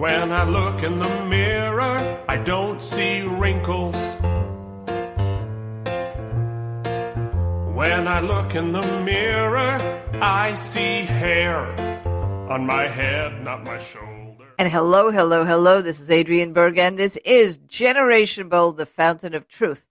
When I look in the mirror, I don't see wrinkles. When I look in the mirror, I see hair on my head, not my shoulder. And hello, hello, hello. This is Adrian Berg, and this is Generation Bold, the fountain of truth.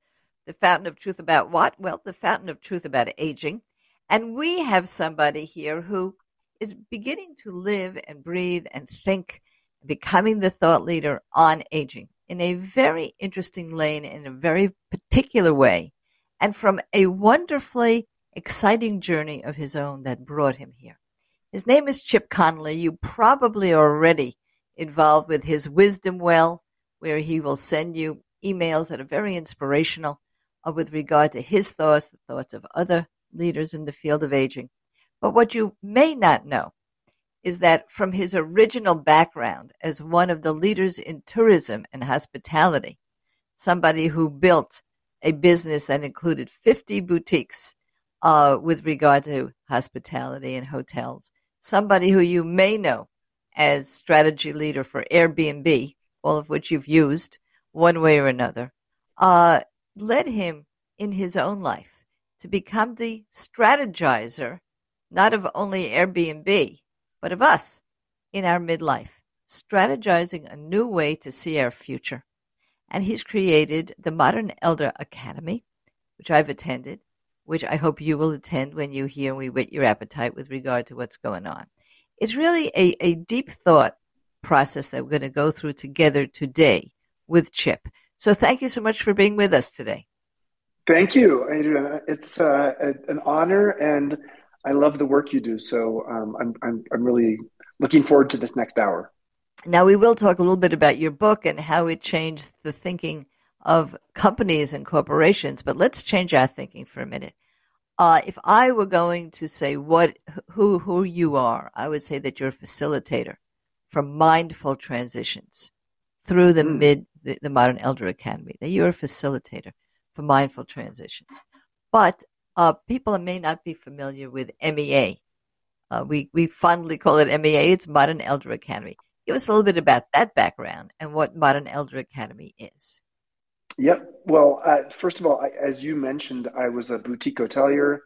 The fountain of truth about what? Well, the fountain of truth about aging. And we have somebody here who is beginning to live and breathe and think, becoming the thought leader on aging in a very interesting lane, in a very particular way, and from a wonderfully exciting journey of his own that brought him here. His name is Chip Conley. You probably already involved with his Wisdom Well, where he will send you emails that are very inspirational uh, with regard to his thoughts, the thoughts of other leaders in the field of aging. But what you may not know is that from his original background as one of the leaders in tourism and hospitality, somebody who built a business that included 50 boutiques uh, with regard to hospitality and hotels, somebody who you may know as strategy leader for Airbnb, all of which you've used one way or another, uh, led him in his own life to become the strategizer, not of only Airbnb, but of us in our midlife, strategizing a new way to see our future. And he's created the Modern Elder Academy, which I've attended, which I hope you will attend when you hear we whet your appetite with regard to what's going on. It's really a, a deep thought process that we're going to go through together today with Chip. So thank you so much for being with us today. Thank you, Adrian. It's uh, an honor, and I love the work you do. So um, I'm, I'm, I'm really looking forward to this next hour. Now, we will talk a little bit about your book and how it changed the thinking of companies and corporations, but let's change our thinking for a minute. Uh, if I were going to say what who who you are, I would say that you're a facilitator for mindful transitions through the mm. mid the, the modern elder academy. That you're a facilitator for mindful transitions. But uh, people may not be familiar with MEA. Uh, we, we fondly call it MEA. It's Modern Elder Academy. Give us a little bit about that background and what Modern Elder Academy is. Yep. Well, uh, first of all, I, as you mentioned, I was a boutique hotelier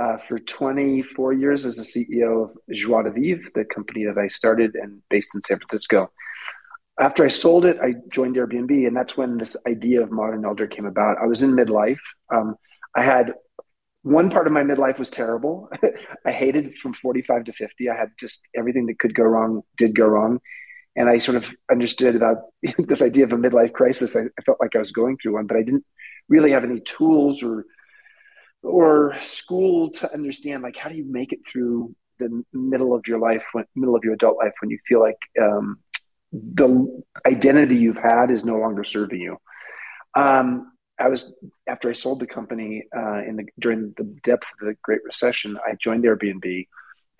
uh, for 24 years as a CEO of Joie de Vivre, the company that I started and based in San Francisco after I sold it, I joined Airbnb, and that's when this idea of modern elder came about. I was in midlife. Um, I had one part of my midlife was terrible. I hated from 45 to 50. I had just everything that could go wrong did go wrong. And I sort of understood about this idea of a midlife crisis. I, I felt like I was going through one, but I didn't really have any tools or or school to understand like how do you make it through the middle of your life, when, middle of your adult life, when you feel like um, the identity you've had is no longer serving you. Um, I was after I sold the company uh, in the during the depth of the Great Recession. I joined Airbnb,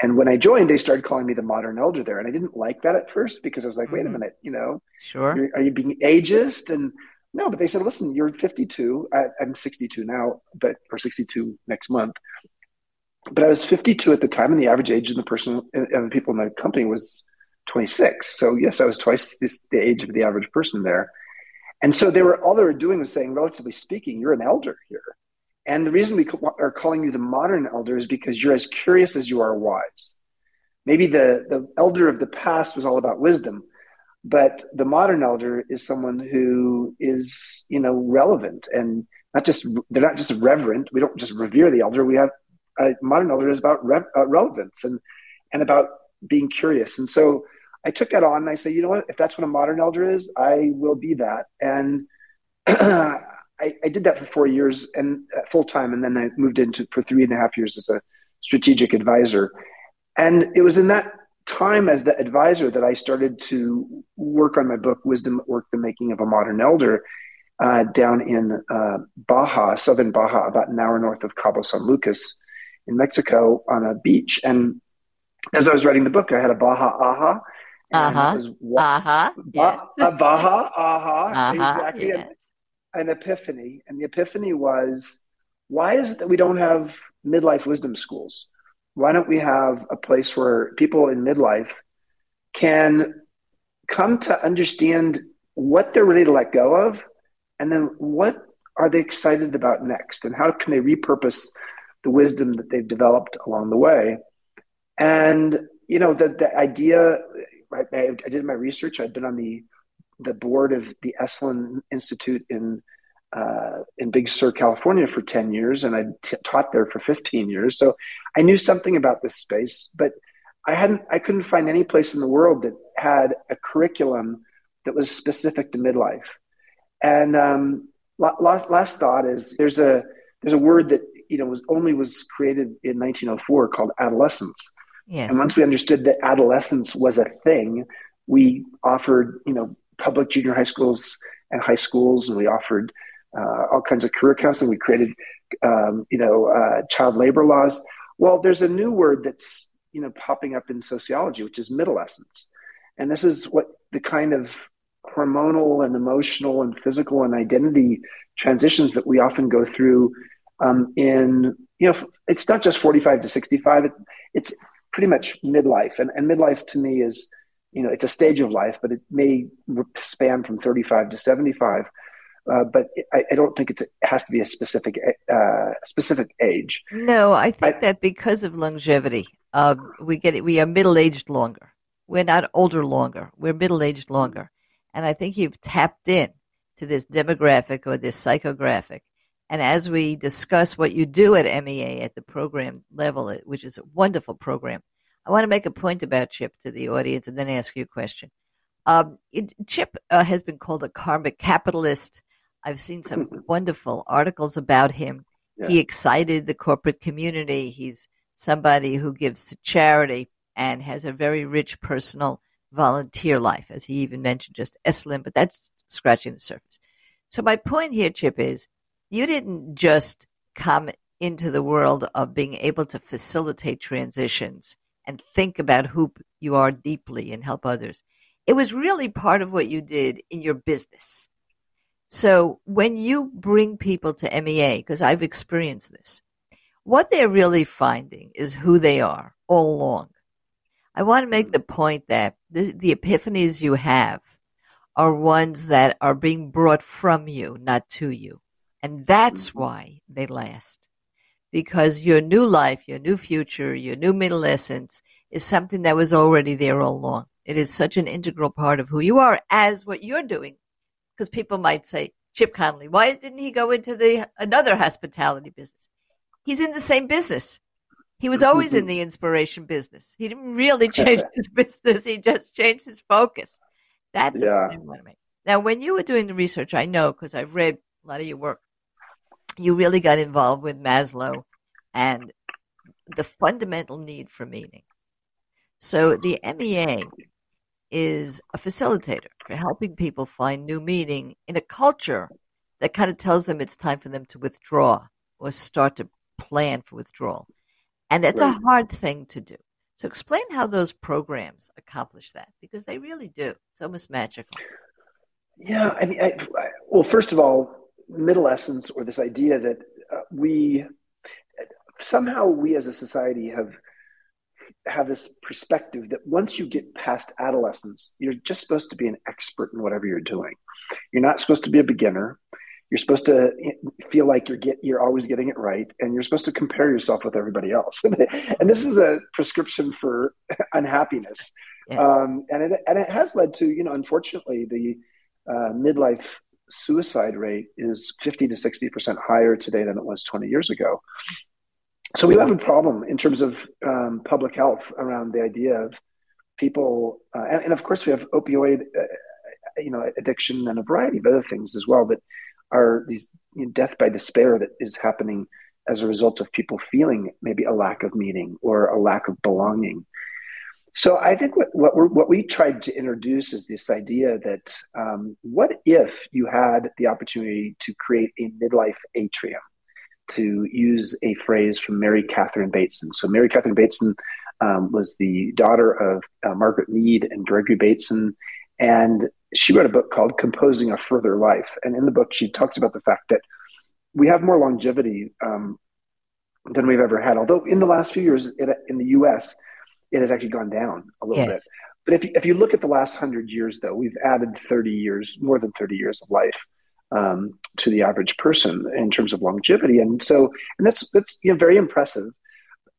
and when I joined, they started calling me the modern elder there, and I didn't like that at first because I was like, "Wait a mm-hmm. minute, you know, sure, are you being ageist?" And no, but they said, "Listen, you're 52. I, I'm 62 now, but or 62 next month." But I was 52 at the time, and the average age of the person and the people in the company was 26. So yes, I was twice this, the age of the average person there. And so they were all they were doing was saying, relatively speaking, you're an elder here. And the reason we are calling you the modern elder is because you're as curious as you are wise. Maybe the, the elder of the past was all about wisdom, but the modern elder is someone who is, you know, relevant and not just, they're not just reverent. We don't just revere the elder. We have a modern elder is about re- uh, relevance and, and about being curious. And so I took that on and I said, you know what, if that's what a modern elder is, I will be that. And I, I, did that for four years and uh, full time. And then I moved into for three and a half years as a strategic advisor. And it was in that time as the advisor that I started to work on my book, Wisdom at Work, The Making of a Modern Elder, uh, down in uh, Baja, southern Baja, about an hour north of Cabo San Lucas in Mexico on a beach. And as I was writing the book, I had a Baja aha. Uh-huh. uh-huh. Yes. a Baja aha. Uh-huh. Exactly. Yes. An, an epiphany. And the epiphany was why is it that we don't have midlife wisdom schools? Why don't we have a place where people in midlife can come to understand what they're ready to let go of, and then what are they excited about next, and how can they repurpose the wisdom that they've developed along the way. And you know, the the idea. I, I did my research. I'd been on the the board of the Esalen Institute in uh, in Big Sur, California for 10 years, and I t- taught there for 15 years. So I knew something about this space, but I hadn't, I couldn't find any place in the world that had a curriculum that was specific to midlife. And um, last, last thought is there's a, there's a word that, you know, was only was created in 1904 called adolescence. Yes. And once we understood that adolescence was a thing, we offered, you know, public junior high schools and high schools, and we offered uh, all kinds of career counseling. We created, um, you know, uh, child labor laws. Well, there's a new word that's you know popping up in sociology, which is middlescence, and this is what the kind of hormonal and emotional and physical and identity transitions that we often go through um, in you know it's not just 45 to 65 it, it's pretty much midlife and, and midlife to me is you know it's a stage of life but it may span from 35 to 75 uh, but I, I, don't think it has to be a specific uh, specific age. No, I think I, that because of longevity, um, we get we are middle aged longer. We're not older longer. We're middle aged longer, and I think you've tapped in to this demographic or this psychographic. And as we discuss what you do at MEA at the program level, which is a wonderful program, I want to make a point about Chip to the audience and then ask you a question. Um, it, Chip uh, has been called a karmic capitalist. I've seen some wonderful articles about him. Yeah. He excited the corporate community. He's somebody who gives to charity and has a very rich personal volunteer life, as he even mentioned just Esalen, but that's scratching the surface. So my point here, Chip, is you didn't just come into the world of being able to facilitate transitions and think about who you are deeply and help others. It was really part of what you did in your business. So when you bring people to MEA, because I've experienced this, what they're really finding is who they are all along. I want to make the point that the, the epiphanies you have are ones that are being brought from you, not to you. And that's mm-hmm. why they last. Because your new life, your new future, your new middlescence is something that was already there all along. It is such an integral part of who you are as what you're doing because people might say, Chip Conley, why didn't he go into the another hospitality business? He's in the same business. He was always in the inspiration business. He didn't really change his business. He just changed his focus. That's yeah. Now, when you were doing the research, I know because I've read a lot of your work, you really got involved with Maslow and the fundamental need for meaning. So the MEA is a facilitator for helping people find new meaning in a culture that kind of tells them it's time for them to withdraw or start to plan for withdrawal. And that's right. a hard thing to do. So explain how those programs accomplish that because they really do. It's almost magical. Yeah, I mean, I, I, well, first of all, middlescence or this idea that uh, we somehow we as a society have have this perspective that once you get past adolescence, you're just supposed to be an expert in whatever you're doing. You're not supposed to be a beginner. You're supposed to feel like you're get you're always getting it right, and you're supposed to compare yourself with everybody else. and this is a prescription for unhappiness, yes. um, and it and it has led to you know unfortunately the uh, midlife suicide rate is 50 to 60 percent higher today than it was 20 years ago so we have a problem in terms of um, public health around the idea of people, uh, and, and, of course we have opioid, uh, you know, addiction and a variety of other things as well that are these you know, death by despair that is happening as a result of people feeling maybe a lack of meaning or a lack of belonging. So I think what what, what we tried to introduce is this idea that um, what if you had the opportunity to create a midlife atrium? to use a phrase from Mary Catherine Bateson. So, Mary Catherine Bateson um, was the daughter of uh, Margaret Mead and Gregory Bateson, and she wrote a book called Composing a Further Life. And in the book, she talks about the fact that we have more longevity um, than we've ever had. Although in the last few years in the U.S., it has actually gone down a little yes. bit. But if you, if you look at the last hundred years, though, we've added 30 years, more than 30 years of life um, to the average person in terms of longevity. And so, and that's, that's you know, very impressive.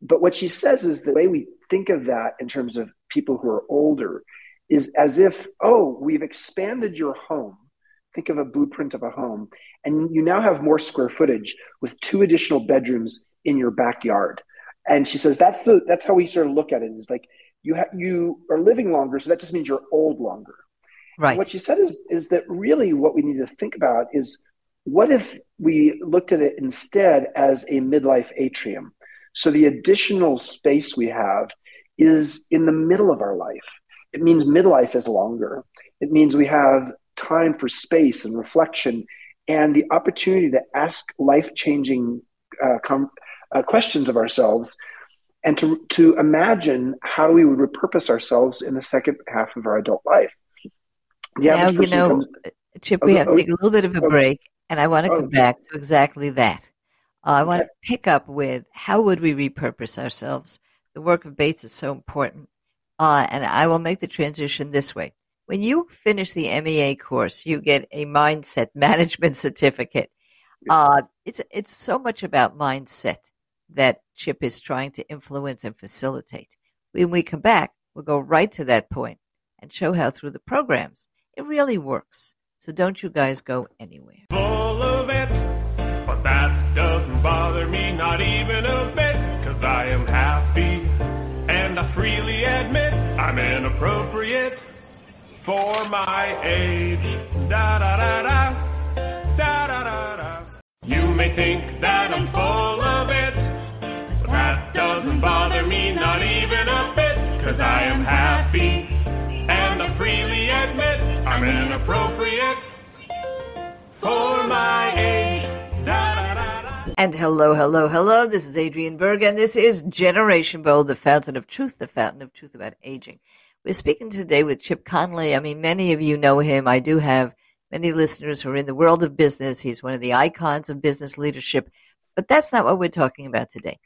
But what she says is the way we think of that in terms of people who are older is as if, oh, we've expanded your home. Think of a blueprint of a home, and you now have more square footage with two additional bedrooms in your backyard. And she says that's the that's how we sort of look at it. Is like you ha- you are living longer, so that just means you're old longer. Right. And what she said is is that really what we need to think about is what if we looked at it instead as a midlife atrium? So the additional space we have is in the middle of our life. It means midlife is longer. It means we have time for space and reflection and the opportunity to ask life changing uh, com- uh, questions of ourselves and to, to imagine how we would repurpose ourselves in the second half of our adult life. Now, you know, comes, Chip, we oh, have to take a little bit of a oh, break, and I want to come back to exactly that. Uh, I want to pick up with how would we repurpose ourselves? The work of Bates is so important. Uh, and I will make the transition this way. When you finish the MEA course, you get a mindset management certificate. Uh, it's it's so much about mindset that Chip is trying to influence and facilitate. When we come back, we'll go right to that point and show how through the programs it really works. So don't you guys go anywhere. Full of it, but that doesn't bother me not even a bit, cause I am happy and I freely admit I'm inappropriate for my age. Da da da da, da da da da. You may think that I'm full of it, doesn't bother me not even a bit, cause I am happy and I freely admit I'm inappropriate for my age. Da da da. And hello, hello, hello. This is Adrian Berg, and this is Generation Bold, the fountain of truth, the fountain of truth about aging. We're speaking today with Chip Conley. I mean, many of you know him. I do have many listeners who are in the world of business. He's one of the icons of business leadership. But that's not what we're talking about today.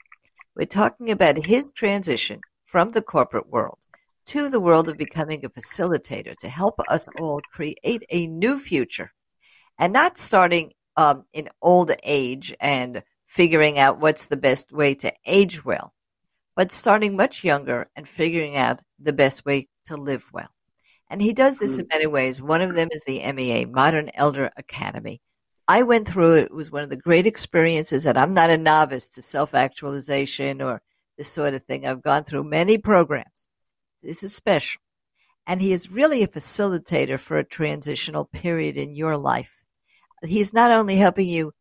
We're talking about his transition from the corporate world to the world of becoming a facilitator to help us all create a new future and not starting um, in old age and figuring out what's the best way to age well, but starting much younger and figuring out the best way to live well. And he does this in hmm. many ways. One of them is the MEA, Modern Elder Academy. I went through it. It was one of the great experiences, and I'm not a novice to self actualization or this sort of thing. I've gone through many programs. This is special. And he is really a facilitator for a transitional period in your life he's not only helping you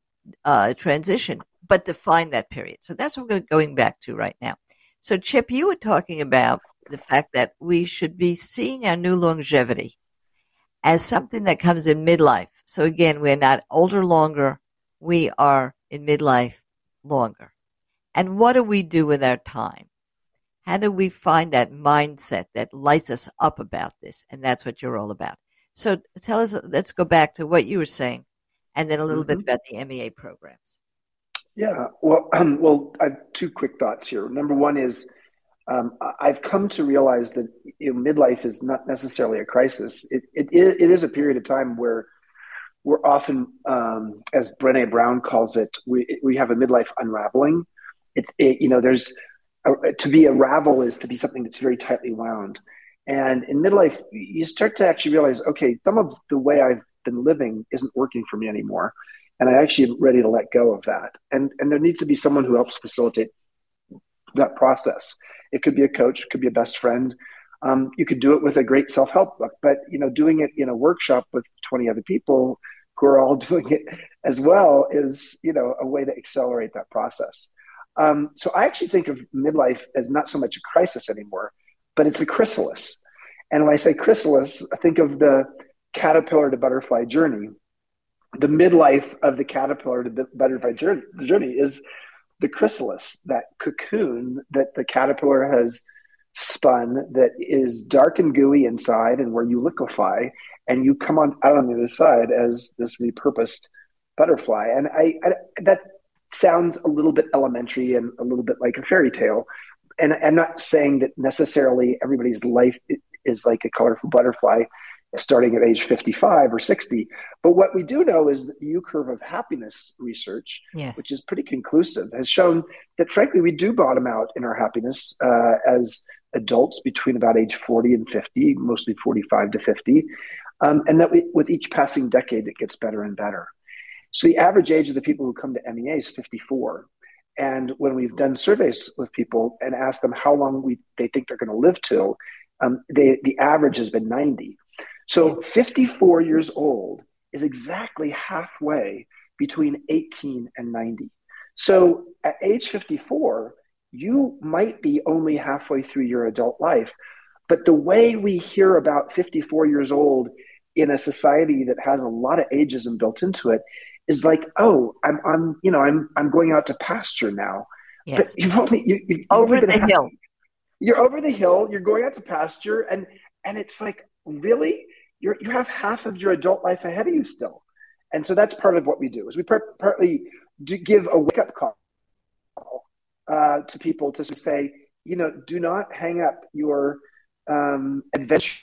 uh, transition, but define that period. So that's what we're going back to right now. So, Chip, you were talking about the fact that we should be seeing our new longevity as something that comes in midlife. So, again, we're not older longer, we are in midlife longer. And what do we do with our time? How do we find that mindset that lights us up about this? And that's what you're all about. So, tell us, let's go back to what you were saying and then a little mm-hmm. bit about the MEA programs. Yeah, well, um, well, I have two quick thoughts here. Number one is um, I've come to realize that you know, midlife is not necessarily a crisis. It, it, it is a period of time where we're often, um, as Brené Brown calls it, we, we have a midlife unraveling. It's, it, you know, there's a, to be a ravel is to be something that's very tightly wound. And in midlife, you start to actually realize, okay, some of the way I've been living isn't working for me anymore and i actually am ready to let go of that and and there needs to be someone who helps facilitate that process. It could be a coach it could be a best friend. Um, you could do it with a great self-help book but you know doing it in a workshop with 20 other people who are all doing it as well is you know a way to accelerate that process. Um, so i actually think of midlife as not so much a crisis anymore but it's a chrysalis. And when i say chrysalis i think of the caterpillar to butterfly journey, the midlife of the caterpillar to butterfly journey is the chrysalis, that cocoon that the caterpillar has spun that is dark and gooey inside and where you liquefy and you come on out on the other side as this repurposed butterfly. And I, I that sounds a little bit elementary and a little bit like a fairy tale. And I'm not saying that necessarily everybody's life is like a colorful butterfly starting at age 55 or 60. But what we do know is that the U curve of happiness research, yes. which is pretty conclusive, has shown that frankly we do bottom out in our happiness uh, as adults between about age 40 and 50, mostly 45 to 50, um, and that we, with each passing decade it gets better and better. So the average age of the people who come to MEA is 54. And when we've done surveys with people and asked them how long we they think they're going to live till, um, they, the average has been 90. So 54 years old is exactly halfway between 18 and 90. So at age 54, you might be only halfway through your adult life. But the way we hear about 54 years old in a society that has a lot of ageism built into it is like, oh, I'm, I'm, you know, I'm, I'm going out to pasture now. Yes. But you've only you, you've over the hill. You're over the hill. You're going out to pasture, and and it's like, really, you you have half of your adult life ahead of you still. And so that's part of what we do is we part, partly give a wake up call uh, to people to say, you know, do not hang up your um, adventure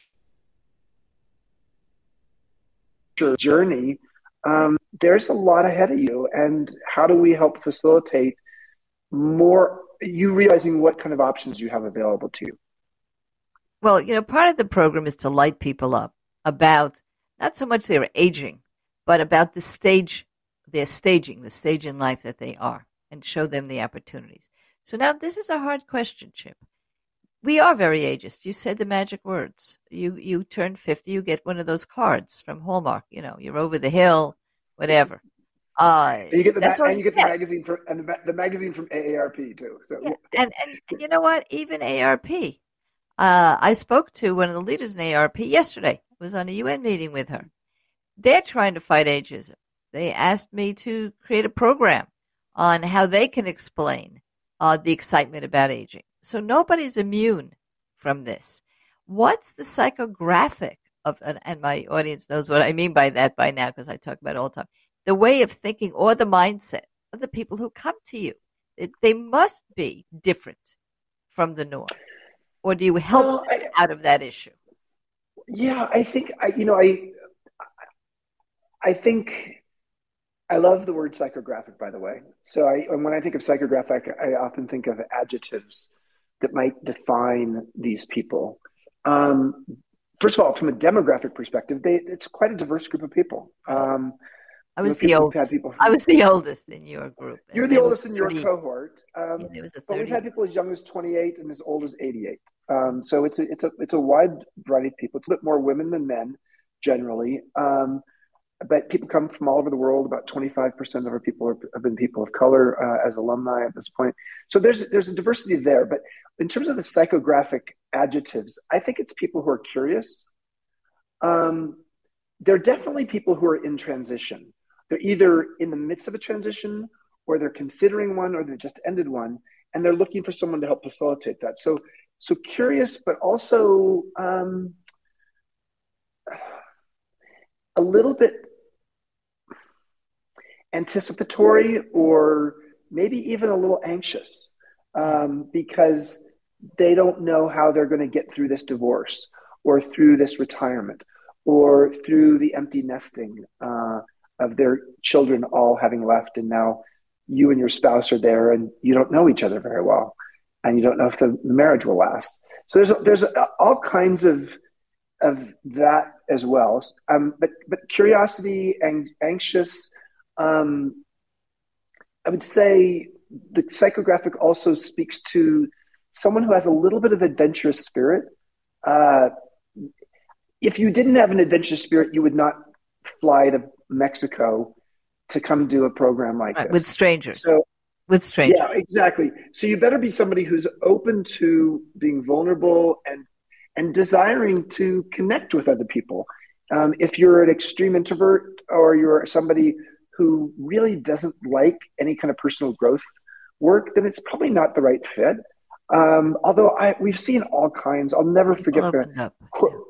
journey. Um, there's a lot ahead of you, and how do we help facilitate more you realizing what kind of options you have available to you? Well, you know, part of the program is to light people up about not so much their aging, but about the stage, their staging, the stage in life that they are, and show them the opportunities. So now this is a hard question, Chip. We are very ageist. You said the magic words. You you turn fifty, you get one of those cards from Hallmark. You know, you're over the hill, whatever. Uh, and you get the ma- and you get, get, the magazine from and the, the magazine from AARP too. So yeah. and, and and you know what? Even AARP. Uh, I spoke to one of the leaders in AARP yesterday was on a UN meeting with her. They're trying to fight ageism. They asked me to create a program on how they can explain uh, the excitement about aging. So nobody's immune from this. What's the psychographic of, and, my audience knows what I mean by that by now because I talk about it all the time, the way of thinking or the mindset of the people who come to you. They must be different from the norm. Or do you help well, I, out of that issue? Yeah, I think I, you know, I, I think I love the word psychographic. By the way, so I when I think of psychographic, I often think of adjectives that might define these people. Um, first of all, from a demographic perspective, they, it's quite a diverse group of people. Um, I was the oldest. I was the oldest in your group. You're the oldest in your 30, cohort. Um, yeah, but we've had people as young as 28 and as old as 88. Um, so it's a it's a it's a wide variety of people. It's a bit more women than men generally. Um, but people come from all over the world. About 25% of our people are, have been people of color uh, as alumni at this point. So there's there's a diversity there. But in terms of the psychographic adjectives, I think it's people who are curious. Um, they're definitely people who are in transition. They're either in the midst of a transition, or they're considering one, or they just ended one, and they're looking for someone to help facilitate that. So so curious, but also um, a little bit anticipatory or maybe even a little anxious um, because they don't know how they're going to get through this divorce or through this retirement or through the empty nesting uh, of their children all having left. And now you and your spouse are there and you don't know each other very well and you don't know if the marriage will last so there's there's all kinds of of that as well um, but but curiosity and anxious um, I would say the psychographic also speaks to someone who has a little bit of adventurous spirit. Uh, if you didn't have an adventurous spirit, you would not fly to Mexico to come do a program like right, this with strangers. So, with strangers, yeah, exactly. So you better be somebody who's open to being vulnerable and and desiring to connect with other people. Um, if you're an extreme introvert or you're somebody who really doesn't like any kind of personal growth work, then it's probably not the right fit. Um, although I, we've seen all kinds. I'll never forget the, cor-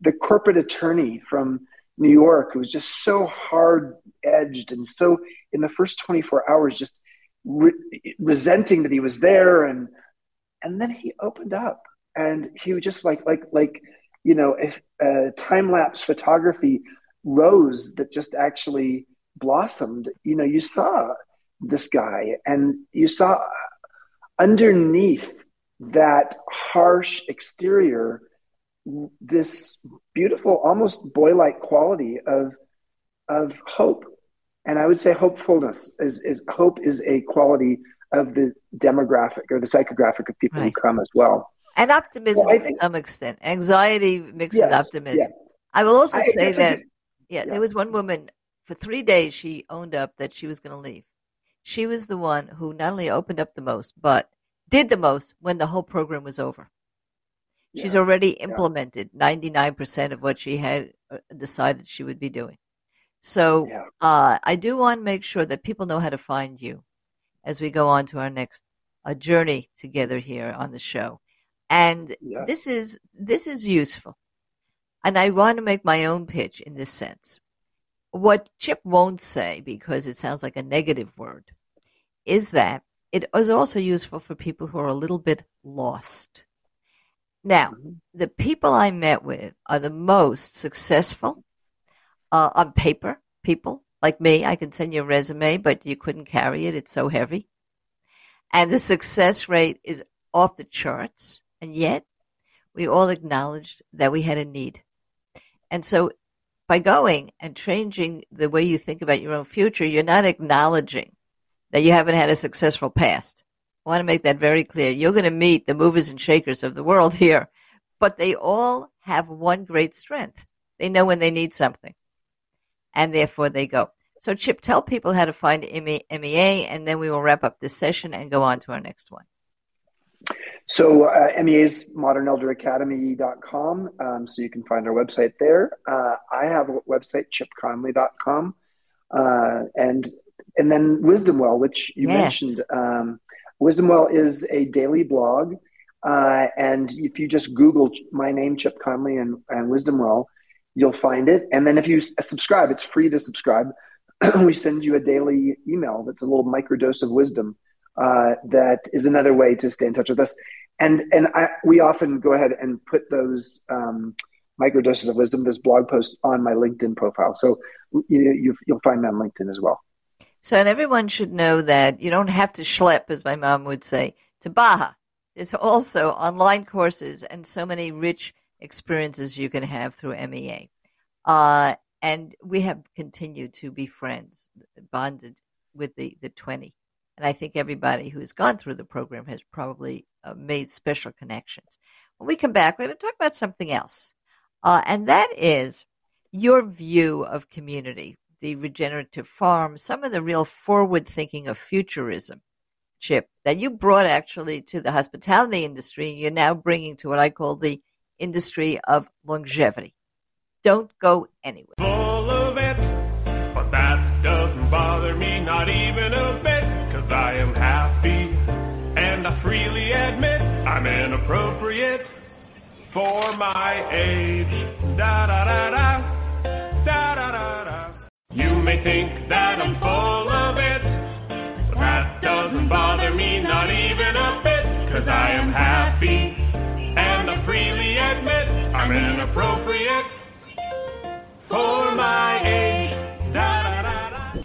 the corporate attorney from New York who was just so hard edged and so in the first 24 hours just re- resenting that he was there and and then he opened up and he was just like like like you know, a time lapse photography rose that just actually blossomed. You know, you saw this guy and you saw underneath that harsh exterior this beautiful almost boy-like quality of of hope and i would say hopefulness is, is hope is a quality of the demographic or the psychographic of people right. who come as well. And optimism well, think, to some extent. Anxiety mixed yes, with optimism. Yeah. i will also I, say that yeah, yeah, there was one woman for three days she owned up that she was going to leave. She was the one who not only opened up the most but did the most when the whole program was over. Yeah. she's already implemented 99% of what she had uh, decided she would be doing so yeah. uh, I do want to make sure that people know how to find you as we go on to our next uh, journey together here on the show. And yeah. this is this is useful, and I want to make my own pitch in this sense. What Chip won't say, because it sounds like a negative word, is that it is also useful for people who are a little bit lost. Now, mm-hmm. the people I met with are the most successful uh, on paper people like me. I can send you a resume, but you couldn't carry it. It's so heavy. And the success rate is off the charts. And yet, we all acknowledged that we had a need. And so, by going and changing the way you think about your own future, you're not acknowledging that you haven't had a successful past. I want to make that very clear. You're going to meet the movers and shakers of the world here, but they all have one great strength. They know when they need something and therefore they go. So, Chip, tell people how to find MEA, and then we will wrap up this session and go on to our next one. So, uh, MEA is modernelderacademy.com, um, so you can find our website there. Uh, I have a website, chipconley.com, uh, and and then Wisdom Well, which you yes. mentioned. Um, Wisdom Well is a daily blog, uh, and if you just Google my name, Chip Conley, and, and Wisdom Well, you'll find it. And then if you subscribe, it's free to subscribe. we send you a daily email that's a little microdose of wisdom. Uh, that is another way to stay in touch with us. And and I, we often go ahead and put those um, microdoses of wisdom, those blog posts on my LinkedIn profile. So you, you, you'll find me on LinkedIn as well. So, and everyone should know that you don't have to schlep, as my mom would say, to Baja. There's also online courses and so many rich experiences you can have through MEA. Uh, and we have continued to be friends, bonded with the, the 20. And I think everybody who's gone through the program has probably uh, made special connections. When we come back, we're going to talk about something else. Uh, and that is your view of community, the regenerative farm, some of the real forward thinking of futurism, Chip, that you brought actually to the hospitality industry. You're now bringing to what I call the industry of longevity. Don't go anywhere. Of it, but that doesn't bother me not even a bit, cause I am happy, and I freely admit I'm inappropriate for my age. Da da da da, da da da da. You may think that I'm full of it, but that doesn't bother me not even a bit, cause I am happy I'm inappropriate for my age.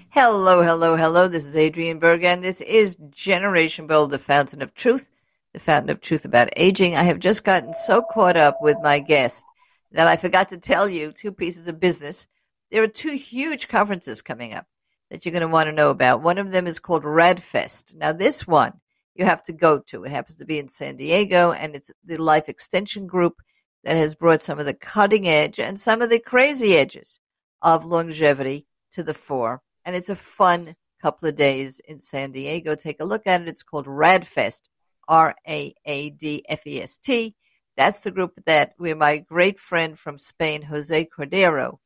Hello, hello, hello. This is Adrian Berg, and this is Generation Bold, the fountain of truth, the fountain of truth about aging. I have just gotten so caught up with my guest that I forgot to tell you two pieces of business. There are two huge conferences coming up that you're going to want to know about. One of them is called RAADfest. Now, this one you have to go to. It happens to be in San Diego, and it's the Life Extension Group that has brought some of the cutting edge and some of the crazy edges of longevity to the fore. And it's a fun couple of days in San Diego. Take a look at it. It's called RAADfest, R A A D F E S T. That's the group that where my great friend from Spain, Jose Cordeiro,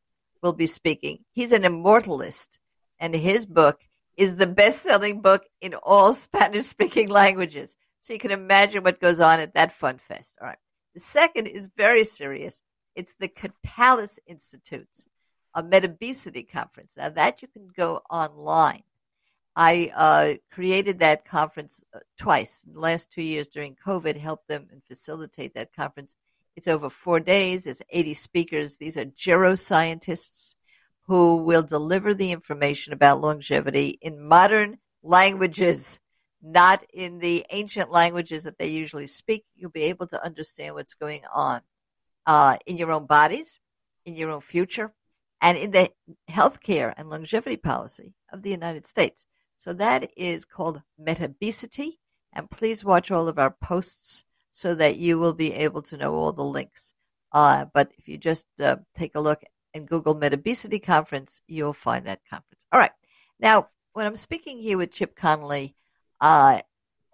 will be speaking. He's an immortalist, and his book is the best selling book in all Spanish speaking languages. So you can imagine what goes on at that fun fest. All right. The second is very serious. It's the Catalyst Institute's a Metabesity conference. Now that you can go online. I uh, created that conference uh, twice in the last two years during COVID, helped them and facilitate that conference. It's over four days. There's 80 speakers. These are geroscientists who will deliver the information about longevity in modern languages, not in the ancient languages that they usually speak. You'll be able to understand what's going on uh, in your own bodies, in your own future, and in the healthcare and longevity policy of the United States. So that is called Metabesity. And please watch all of our posts so that you will be able to know all the links. Uh, but if you just uh, take a look and Google Metabesity Conference, you'll find that conference. All right. Now, when I'm speaking here with Chip Conley, uh,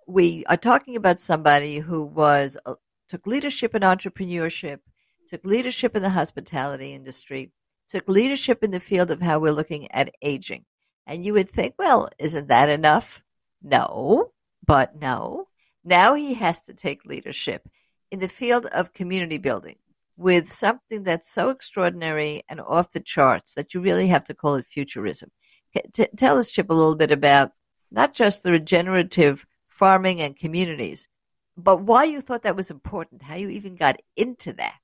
we are talking about somebody who was uh, took leadership in entrepreneurship, took leadership in the hospitality industry, took leadership in the field of how we're looking at aging. And you would think, well, isn't that enough? No, but no. Now he has to take leadership in the field of community building with something that's so extraordinary and off the charts that you really have to call it futurism. T- tell us, Chip, a little bit about not just the regenerative farming and communities, but why you thought that was important, how you even got into that.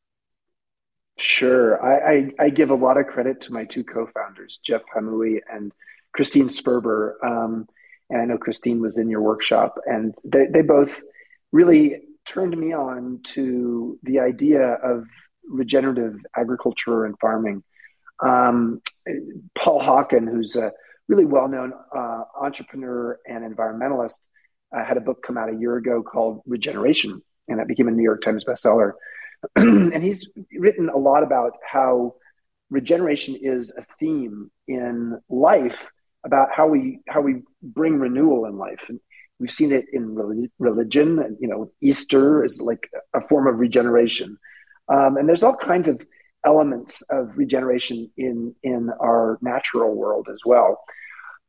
Sure. I, I, I give a lot of credit to my two co founders, Jeff Hamaoui and Christine Sperber. Um, and I know Christine was in your workshop, and they, they both really turned me on to the idea of regenerative agriculture and farming. Um, Paul Hawken, who's a really well known uh, entrepreneur and environmentalist, uh, had a book come out a year ago called Regeneration, and it became a New York Times bestseller. and he's written a lot about how regeneration is a theme in life about how we how we bring renewal in life. And we've seen it in religion and you know easter is like a form of regeneration. Um, and there's all kinds of elements of regeneration in in our natural world as well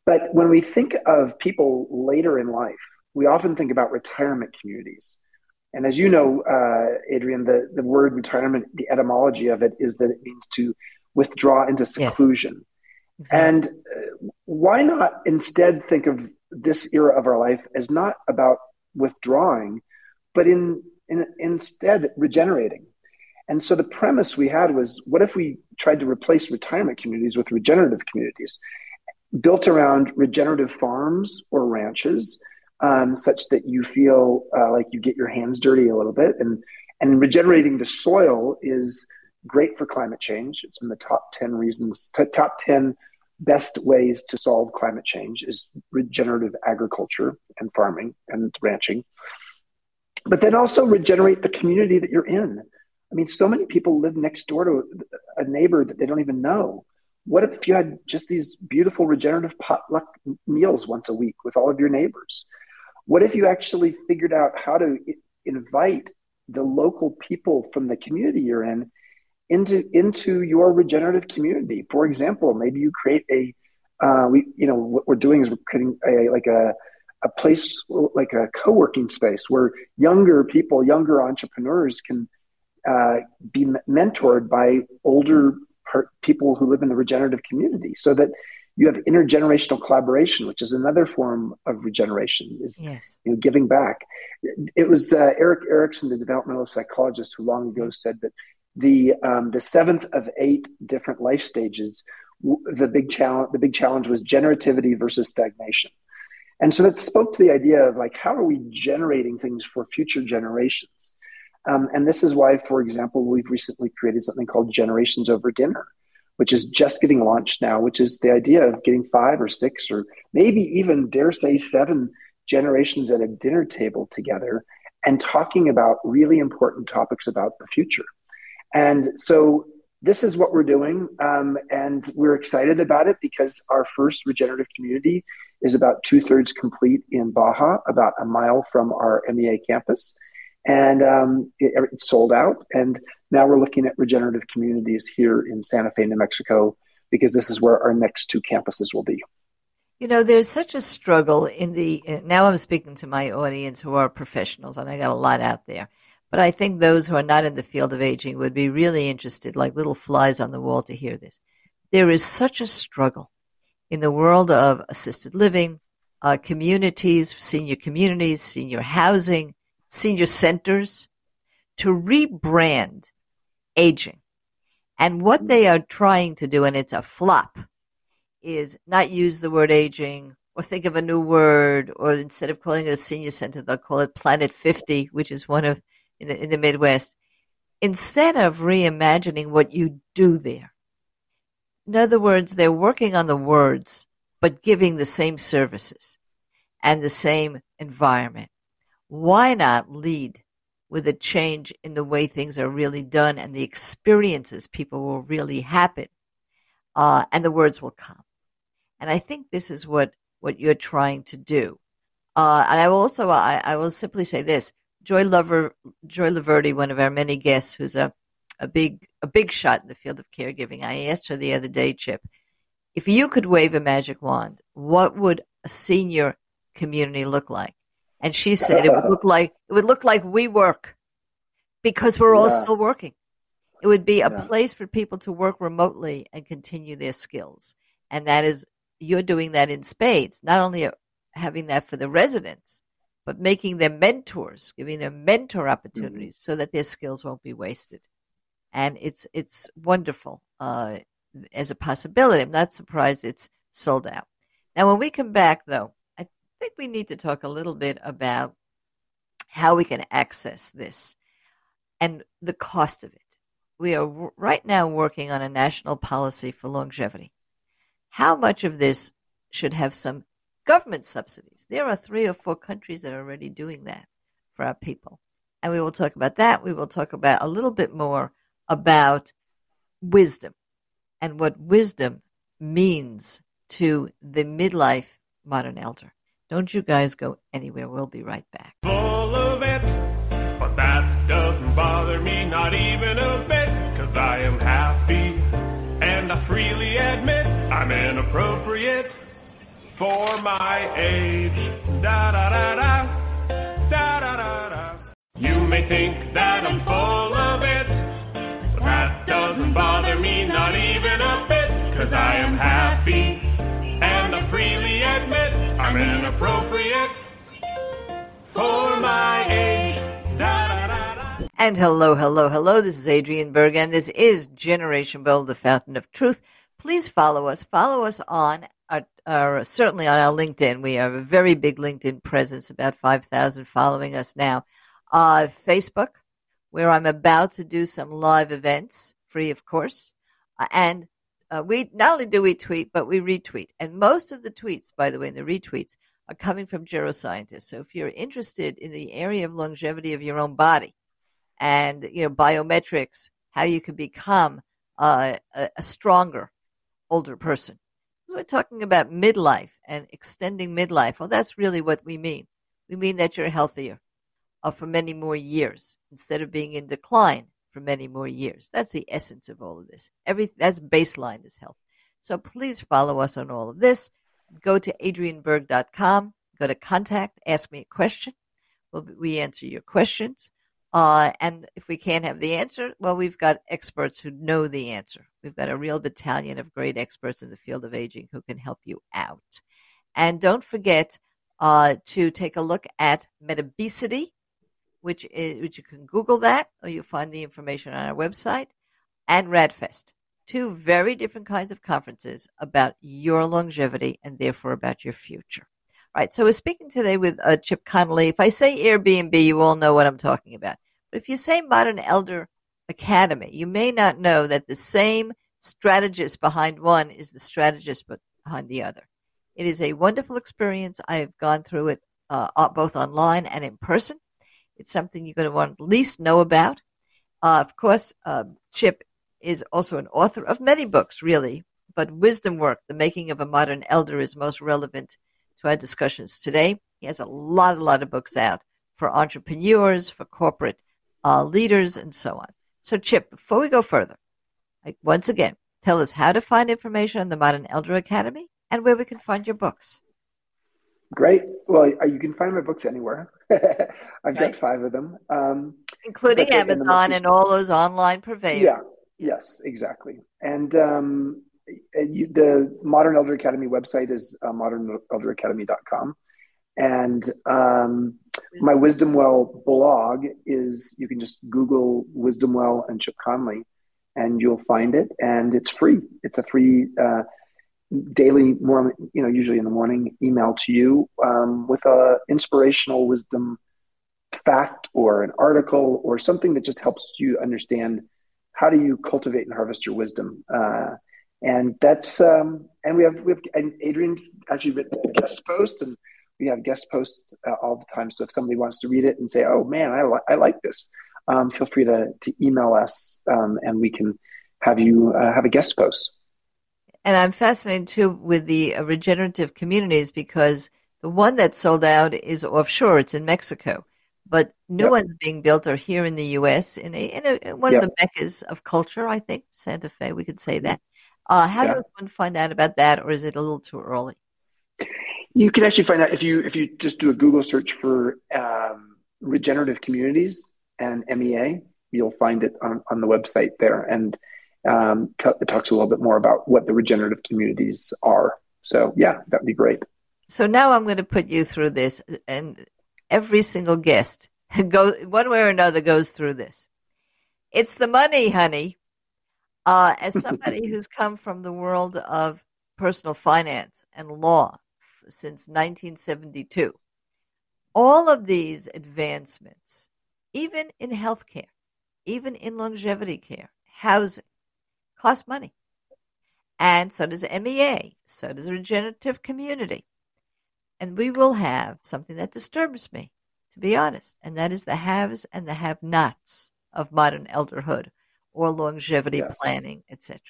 but when we think of people later in life we often think about retirement communities and as you know uh, adrian the, the word retirement the etymology of it is that it means to withdraw into seclusion yes. exactly. and uh, why not instead think of this era of our life as not about withdrawing, but in, in instead regenerating? And so the premise we had was what if we tried to replace retirement communities with regenerative communities built around regenerative farms or ranches, um, such that you feel uh, like you get your hands dirty a little bit. And, and regenerating the soil is great for climate change. It's in the top 10 reasons, t- top 10 best ways to solve climate change is regenerative agriculture and farming and ranching but then also regenerate the community that you're in i mean so many people live next door to a neighbor that they don't even know what if you had just these beautiful regenerative potluck meals once a week with all of your neighbors what if you actually figured out how to invite the local people from the community you're in into into your regenerative community. For example, maybe you create a uh, we you know what we're doing is we're creating a like a a place like a co-working space where younger people, younger entrepreneurs can uh, be mentored by older people who live in the regenerative community, so that you have intergenerational collaboration, which is another form of regeneration. Is yes. you know giving back. It was uh, Erik Erikson, the developmental psychologist, who long ago said that the um, the seventh of eight different life stages the big challenge the big challenge was generativity versus stagnation and so that spoke to the idea of like how are we generating things for future generations um, and this is why for example we've recently created something called generations over dinner which is just getting launched now which is the idea of getting five or six or maybe even dare say seven generations at a dinner table together and talking about really important topics about the future and so this is what we're doing. Um, and we're excited about it because our first regenerative community is about two thirds complete in Baja, about a mile from our MEA campus. And um, it, it's sold out. And now we're looking at regenerative communities here in Santa Fe, New Mexico, because this is where our next two campuses will be. You know, there's such a struggle in the. Now I'm speaking to my audience who are professionals, and I got a lot out there. But I think those who are not in the field of aging would be really interested, like little flies on the wall, to hear this. There is such a struggle in the world of assisted living, uh, communities, senior communities, senior housing, senior centers, to rebrand aging. And what they are trying to do, and it's a flop, is not use the word aging or think of a new word, or instead of calling it a senior center, they'll call it Planet 50, which is one of in the, in the Midwest. Instead of reimagining what you do there. In other words, they're working on the words, but giving the same services and the same environment. Why not lead with a change in the way things are really done and the experiences people will really happen, uh, and the words will come. And I think this is what, what you're trying to do. Uh, and I will also, I, I, will simply say this: Joy Lover, Joy Loverde, one of our many guests, who's a, a big, a big shot in the field of caregiving. I asked her the other day, Chip, if you could wave a magic wand, what would a senior community look like? And she said it would look like it would look like we work because we're all yeah. still working. It would be a yeah. place for people to work remotely and continue their skills. And that is you're doing that in spades, not only having that for the residents, but making them mentors, giving them mentor opportunities mm-hmm. so that their skills won't be wasted. And it's it's wonderful uh, as a possibility. I'm not surprised it's sold out. Now, when we come back, though, think we need to talk a little bit about how we can access this and the cost of it. We are right now working on a national policy for longevity. How much of this should have some government subsidies? There are three or four countries that are already doing that for our people. And we will talk about that. We will talk about a little bit more about wisdom and what wisdom means to the midlife modern elder. Don't you guys go anywhere. We'll be right back. Of it, but that doesn't bother me not even a bit, cause I am happy, and I freely admit I'm inappropriate for my age. Da da da da, da da da da. You may think that I'm full of it, but that doesn't bother me not even a bit, cause I am happy, I'm inappropriate for my age. Da, da, da, and hello, hello, hello. This is Adrienne Berg, and this is Generation Bold, the Fountain of Truth. Please follow us. Follow us on our, our, certainly on our LinkedIn. We have a very big LinkedIn presence, about 5,000 following us now. Uh, Facebook, where I'm about to do some live events, free of course, uh, and uh, we not only do we tweet, but we retweet. And most of the tweets, by the way, and the retweets are coming from geroscientists. So if you're interested in the area of longevity of your own body and you know biometrics, how you can become uh, a, a, stronger older person. we're talking about midlife and extending midlife. Well, that's really what we mean. We mean that you're healthier uh, for many more years instead of being in decline for many more years. That's the essence of all of this. Every that's baseline is health. So please follow us on all of this. Go to adrienneberg.com. Go to contact. Ask me a question. We'll, we answer your questions. Uh, and if we can't have the answer, well, we've got experts who know the answer. We've got a real battalion of great experts in the field of aging who can help you out. And don't forget uh, to take a look at Metabesity which is, which you can Google that, or you'll find the information on our website, and RAADfest. Two very different kinds of conferences about your longevity and therefore about your future. All right, so we're speaking today with uh, Chip Conley. If I say Airbnb, you all know what I'm talking about. But if you say Modern Elder Academy, you may not know that the same strategist behind one is the strategist behind the other. It is a wonderful experience. I've gone through it uh, both online and in person. It's something you're going to want to at least know about. Uh, of course, uh, Chip is also an author of many books, really, but Wisdom Work, The Making of a Modern Elder, is most relevant to our discussions today. He has a lot, a lot of books out for entrepreneurs, for corporate uh, leaders, and so on. So, Chip, before we go further, like, once again, tell us how to find information on the Modern Elder Academy and where we can find your books. Great. Well, you can find my books anywhere. I've right. got five of them, um, including Amazon and all those online purveyors. Yeah. Yes. Exactly. And um, you, the Modern Elder Academy website is uh, modernelderacademy.com. And um, my Wisdom Well blog is you can just Google Wisdom Well and Chip Conley, and you'll find it. And it's free. It's a free uh, daily, more you know, usually in the morning, email to you um, with a inspirational wisdom fact or an article or something that just helps you understand how do you cultivate and harvest your wisdom. Uh, and that's um, and we have we have and Adrienne's actually written a guest post and we have guest posts uh, all the time. So if somebody wants to read it and say, "Oh man, I, li- I like this," um, feel free to to email us um, and we can have you uh, have a guest post. And I'm fascinated too with the uh, regenerative communities because the one that sold out is offshore. It's in Mexico, but new yep. ones being built are here in the U.S. in a, in a one yep. of the meccas of culture. I think Santa Fe. We could say that. Uh, how yeah. does one find out about that, or is it a little too early? You can actually find out if you if you just do a Google search for um, regenerative communities and MEA, you'll find it on, on the website there, and um, t- it talks a little bit more about what the regenerative communities are. So yeah, that'd be great. So now I'm going to put you through this, and every single guest go one way or another goes through this. It's the money, honey. Uh, as somebody who's come from the world of personal finance and law since 1972, all of these advancements, even in healthcare, even in longevity care, housing, cost money. And so does MEA, so does regenerative community. And we will have something that disturbs me, to be honest, and that is the haves and the have nots of modern elderhood or longevity yes. planning, etc.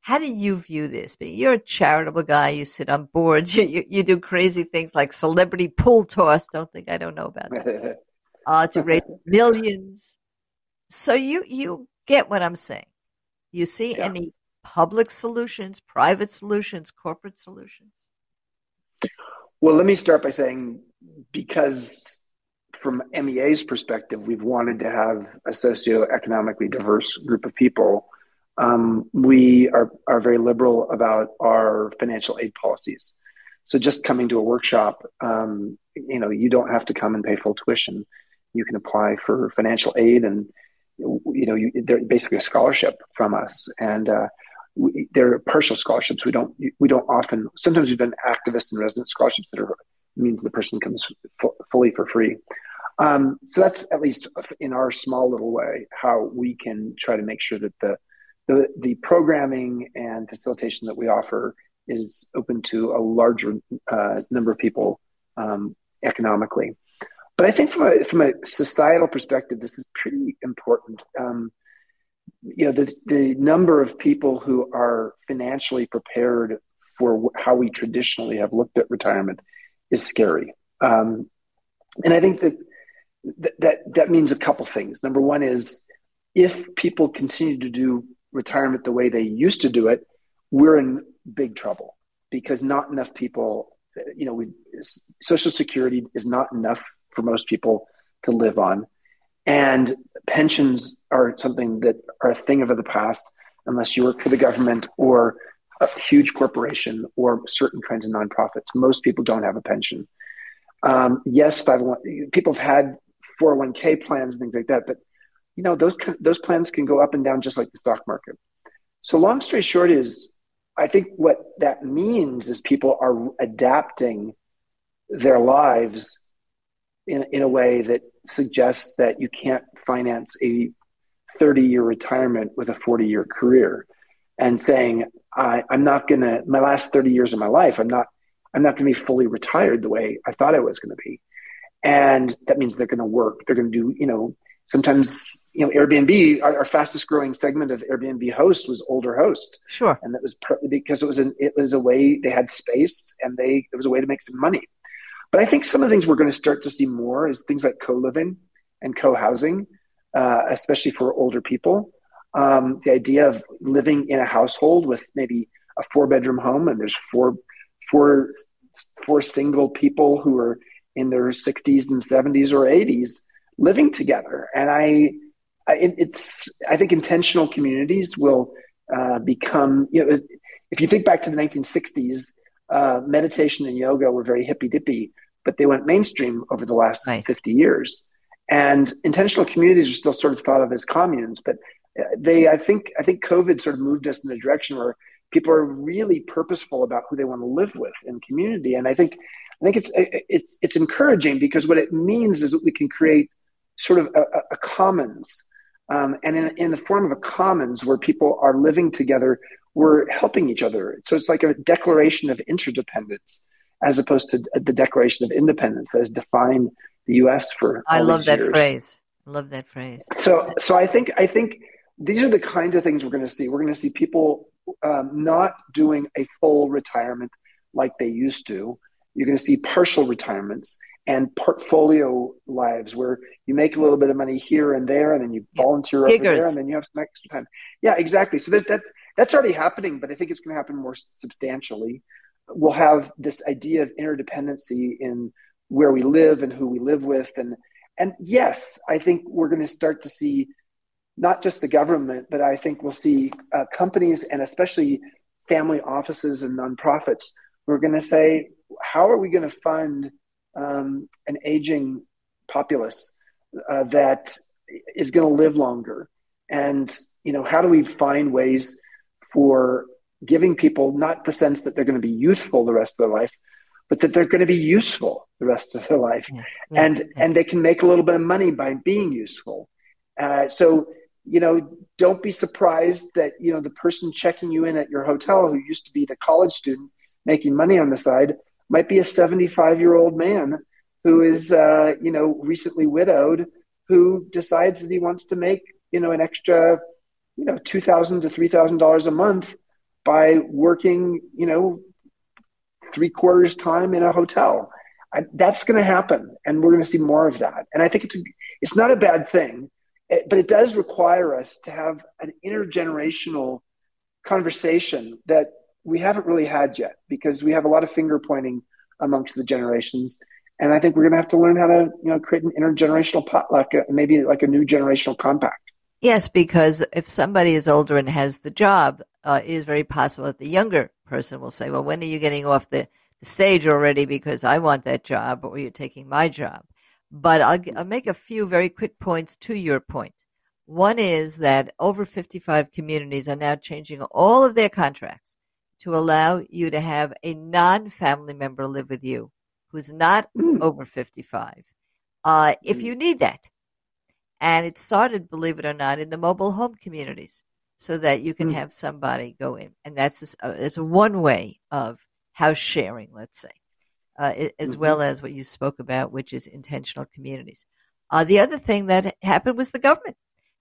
How do you view this? You're a charitable guy. You sit on boards. You, you, you do crazy things like celebrity pool toss. Don't think I don't know about that. uh, to raise millions. So you you get what I'm saying. You see yeah. any public solutions, private solutions, corporate solutions? Well, let me start by saying because from MEA's perspective, we've wanted to have a socioeconomically diverse group of people. Um, we are, are very liberal about our financial aid policies. So just coming to a workshop, um, you know, you don't have to come and pay full tuition. You can apply for financial aid, and you know, you, they're basically a scholarship from us, and uh, we, they're partial scholarships. We don't we don't often. Sometimes we've been activist and resident scholarships that are means the person comes f- fully for free. Um, so that's at least in our small little way how we can try to make sure that the the, the programming and facilitation that we offer is open to a larger uh, number of people um, economically. But I think from a from a societal perspective, this is pretty important. Um, you know, the the number of people who are financially prepared for how we traditionally have looked at retirement is scary. Um, and I think that th- that that means a couple things. Number one is if people continue to do retirement the way they used to do it, we're in big trouble because not enough people, you know, we, Social Security is not enough for most people to live on, and pensions are something that are a thing of the past unless you work for the government or a huge corporation or certain kinds of nonprofits. Most people don't have a pension. Um, yes, 501, people have had 401k plans and things like that. But you know, those those plans can go up and down just like the stock market. So long story short is I think what that means is people are adapting their lives in, in a way that suggests that you can't finance a 30 year retirement with a 40 year career and saying, I, I'm not going to, my last 30 years of my life, I'm not, I'm not going to be fully retired the way I thought I was going to be and that means they're going to work. They're going to do, you know, sometimes, you know, Airbnb, our, our, fastest growing segment of Airbnb hosts was older hosts. Sure. And that was because it was an, it was a way they had space and they, it was a way to make some money. But I think some of the things we're going to start to see more is things like co-living and co-housing, uh, especially for older people. Um, the idea of living in a household with maybe a four bedroom home and there's four, four, four single people who are in their 60s and 70s or 80s living together. And I, I it's I think intentional communities will uh, become you know if you think back to the 1960s, uh, meditation and yoga were very hippy dippy, but they went mainstream over the last Right. 50 years. And intentional communities are still sort of thought of as communes, but uh, they, I think, I think COVID sort of moved us in a direction where people are really purposeful about who they want to live with in community. And I think, I think it's it's it's encouraging because what it means is that we can create sort of a, a- a commons, um, and in, in the form of a commons where people are living together, we're helping each other. So it's like a declaration of interdependence as opposed to the Declaration of Independence that has defined the U.S. for. I love that years. phrase. I love that phrase. So, so I think I think these are the kinds of things we're going to see. We're going to see people um, not doing a full retirement like they used to. You're going to see partial retirements and portfolio lives where you make a little bit of money here and there, and then you Yeah. volunteer over there, and then you have some extra time. Yeah, exactly. So there's that that's already happening, but I think it's going to happen more substantially. We'll have this idea of interdependency in where we live and who we live with, and and yes, I think we're going to start to see not just the government, but I think we'll see uh, companies and especially family offices and nonprofits We're going to say, how are we going to fund um, an aging populace uh, that is going to live longer? And you know, how do we find ways for giving people not the sense that they're going to be youthful the rest of their life, but that they're going to be useful the rest of their life? Yes, and yes, and they can make a little bit of money by being useful. Uh, so you know, don't be surprised that you know the person checking you in at your hotel who used to be the college student making money on the side might be a 75 year old man who is uh, you know recently widowed who decides that he wants to make you know an extra you know two thousand to three thousand dollars a month by working you know three quarters time in a hotel. I, that's going to happen, and we're going to see more of that. And I think it's a, it's not a bad thing, but it does require us to have an intergenerational conversation that we haven't really had yet because we have a lot of finger pointing amongst the generations. And I think we're going to have to learn how to, you know, create an intergenerational potluck, maybe like a new generational compact. Yes, because if somebody is older and has the job, uh, it is very possible that the younger person will say, "Well, when are you getting off the, the stage already? Because I want that job, or you're taking my job." But I'll, I'll make a few very quick points to your point. One is that over 55 communities are now changing all of their contracts to allow you to have a non-family member live with you who's not Mm. over 55 uh, if Mm. you need that. And it started, believe it or not, in the mobile home communities so that you can Mm. have somebody go in. And that's, just, uh, it's one way of house sharing, let's say, uh, as Mhm. well as what you spoke about, which is intentional communities. Uh, the other thing that happened was the government.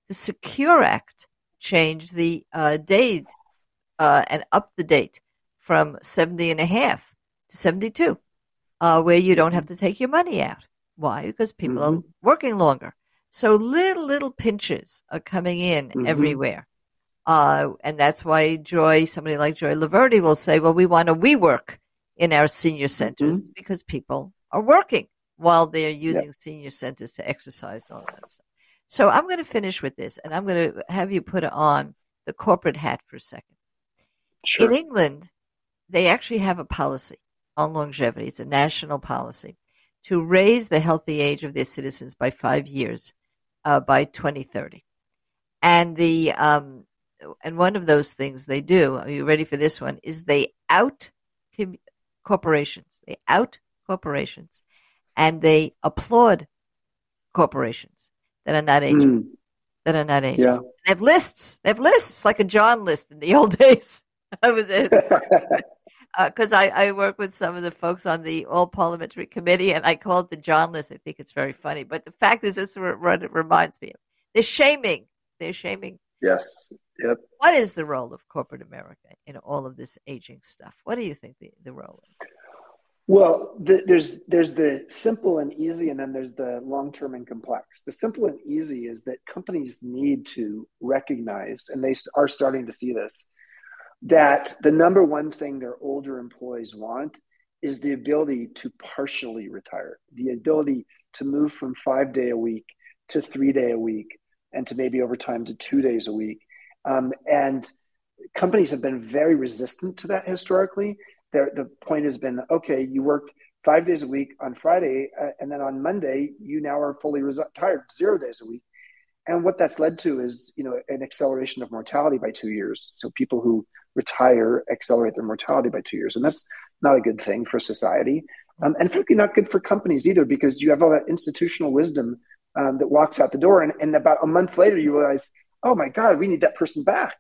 The Secure Act changed the uh, date uh, and upped the date from 70 and a half to 72, uh, where you don't have to take your money out. Why? Because people are Mhm. working longer. So little, little pinches are coming in Mhm. everywhere. Uh, and that's why Joy, somebody like Joy Loverde will say, well, we want a we work in our senior centers because people are working while they're using senior centers to exercise and all that stuff. So I'm going to finish with this and I'm going to have you put on the corporate hat for a second. Sure. In England, they actually have a policy on longevity. It's a national policy to raise the healthy age of their citizens by five years uh, by 2030. And the um, and one of those things they do. Are you ready for this one? Is they out com- corporations. They out corporations, and they applaud corporations that are not ageist. Mm. That are not ageist. Yeah. They have lists. They have lists like a John list in the old days. I was Uh, because I, I work with some of the folks on the All Parliamentary Committee, and I call it the John list. I think it's very funny, but the fact is, this is what it reminds me of. They're shaming. They're shaming. yes. Yep. What is the role of corporate America in all of this aging stuff? What do you think the, the role is? Well, the, there's there's the simple and easy, and then there's the long term and complex. The simple and easy is that companies need to recognize, and they are starting to see this, that the number one thing their older employees want is the ability to partially retire, the ability to move from five day a week to three day a week, and to maybe over time to two days a week. Um, and companies have been very resistant to that historically. Their, the point has been okay, you work five days a week on Friday, uh, and then on Monday you now are fully retired, zero days a week. And what that's led to is, you know, an acceleration of mortality by two years. So people who retire accelerate their mortality by two years, and that's not a good thing for society, um, and frankly, not good for companies either, because you have all that institutional wisdom um, that walks out the door, and, and about a month later you realize, oh my God, we need that person back.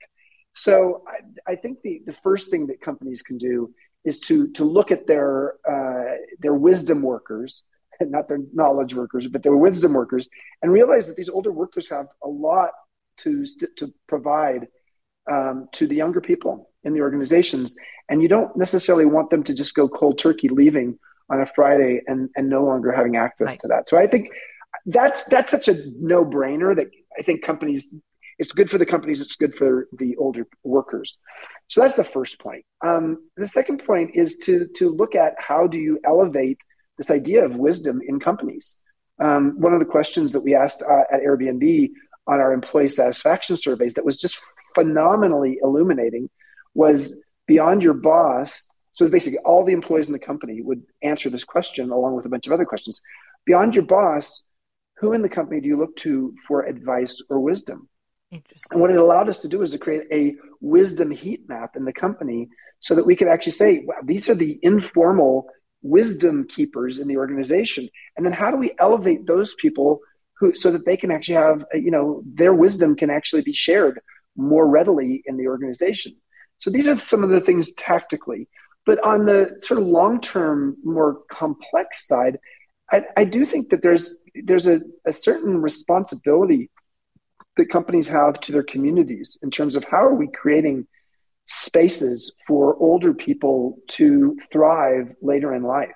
So I, I think the the first thing that companies can do is to to look at their uh, their wisdom workers not their knowledge workers, but their wisdom workers, and realize that these older workers have a lot to to provide um, to the younger people in the organizations, and you don't necessarily want them to just go cold turkey, leaving on a Friday and and no longer having access right. to that. So I think that's that's such a no brainer that I think companies. It's good for the companies. It's good for the older workers. So that's the first point. Um, the second point is to to look at how do you elevate this idea of wisdom in companies. Um, one of the questions that we asked uh, at Airbnb on our employee satisfaction surveys that was just phenomenally illuminating was beyond your boss. So basically, all the employees in the company would answer this question along with a bunch of other questions. Beyond your boss, who in the company do you look to for advice or wisdom? Interesting. And what it allowed us to do is to create a wisdom heat map in the company so that we could actually say, wow, these are the informal wisdom keepers in the organization. And then how do we elevate those people who so that they can actually have uh, you know their wisdom can actually be shared more readily in the organization? So these are some of the things tactically. But on the sort of long term more complex side I, I, do think that there's there's a, a certain responsibility that companies have to their communities in terms of how are we creating spaces for older people to thrive later in life.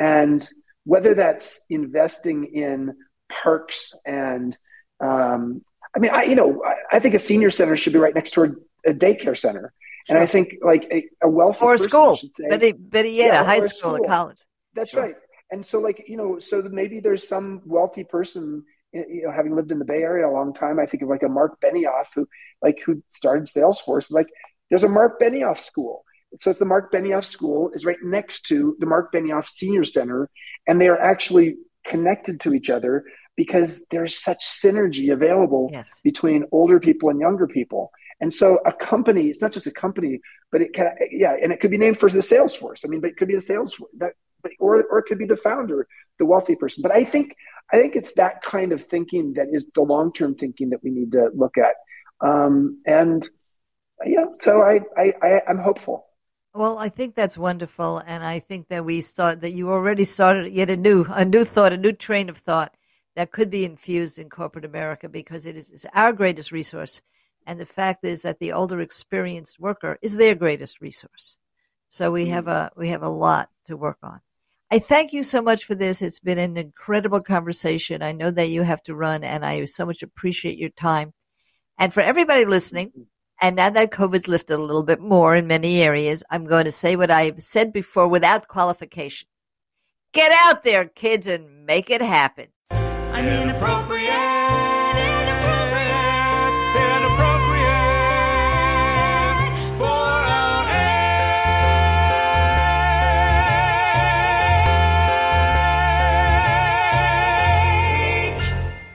And whether that's investing in parks and, um, I mean, I, you know, I, I, think a senior center should be right next to a, a daycare center. Sure. And I think like a, a wealthy or a school, say, yeah, yeah, a high school, a college. That's sure. right. And so like, you know, so maybe there's some wealthy person you know, having lived in the Bay Area a long time, I think of like a Mark Benioff who, like, who started Salesforce. Like, there's a Mark Benioff School. So it's the Mark Benioff School is right next to the Mark Benioff Senior Center, and they are actually connected to each other because there's such synergy available yes. between older people and younger people. And so a company, it's not just a company, but it can, yeah, and it could be named for the Salesforce. I mean, but it could be the Salesforce, that, but, or, or it could be the founder, the wealthy person. But I think, I think it's that kind of thinking that is the long-term thinking that we need to look at. Um, and yeah, so I, I, I I'm hopeful. Well, I think that's wonderful, and I think that we start that you already started yet a new a new thought, a new train of thought that could be infused in corporate America because it is our greatest resource, and the fact is that the older experienced worker is their greatest resource. So we mm. have a we have a lot to work on. I thank you so much for this. It's been an incredible conversation. I know that you have to run, and I so much appreciate your time. And for everybody listening, mm-hmm. And now that COVID's lifted a little bit more in many areas, I'm going to say what I've said before without qualification. Get out there, kids, and make it happen.